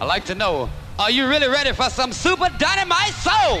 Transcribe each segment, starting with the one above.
I'd like to know, are you really ready for some super dynamite soul?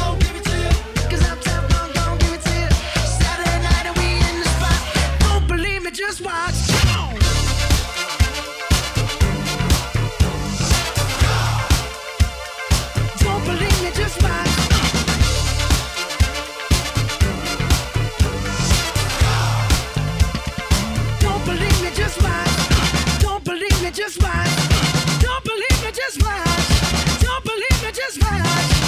just watch. Don't believe me, just watch. Don't believe me, just watch.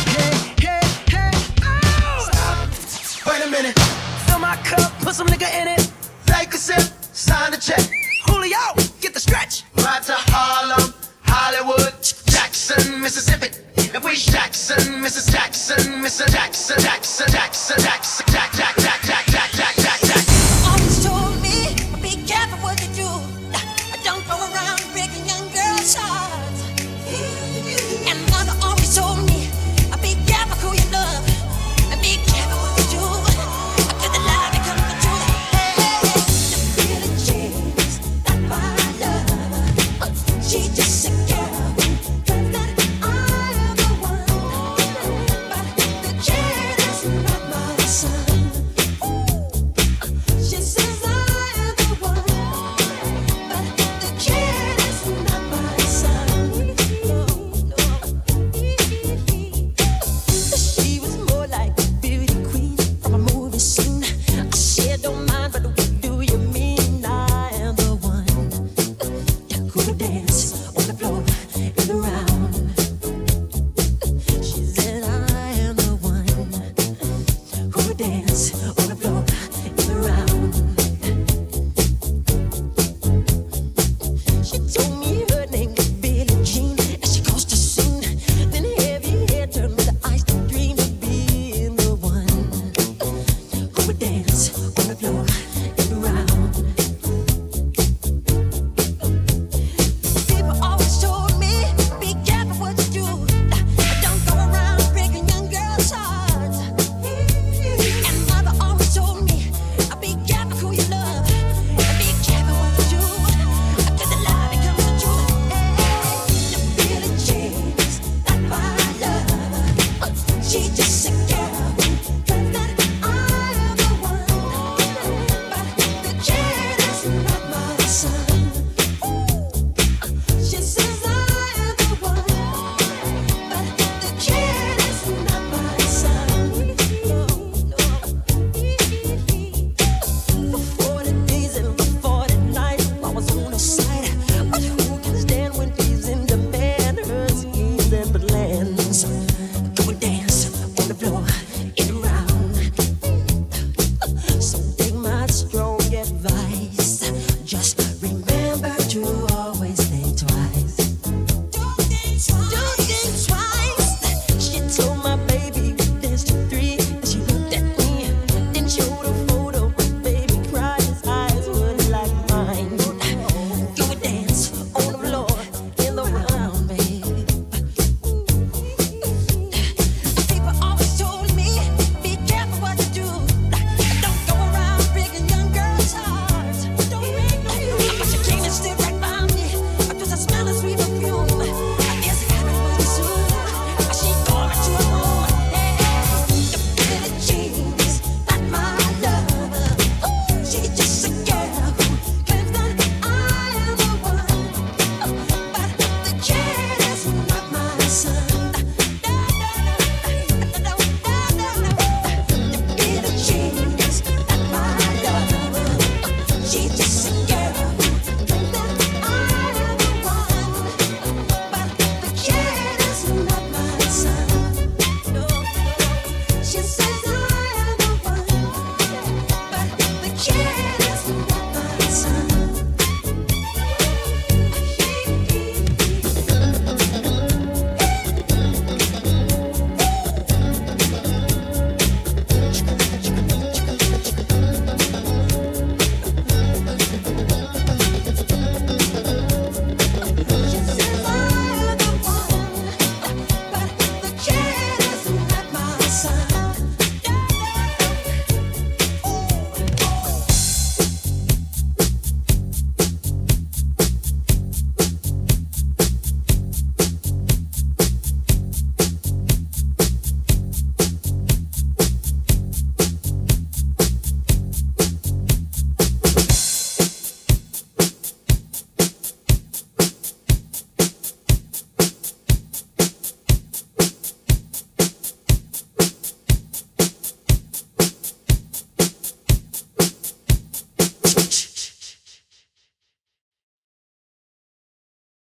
Hey, hey, hey, oh! Stop. Wait a minute. Fill my cup, put some nigga in it. Take a sip, sign the check.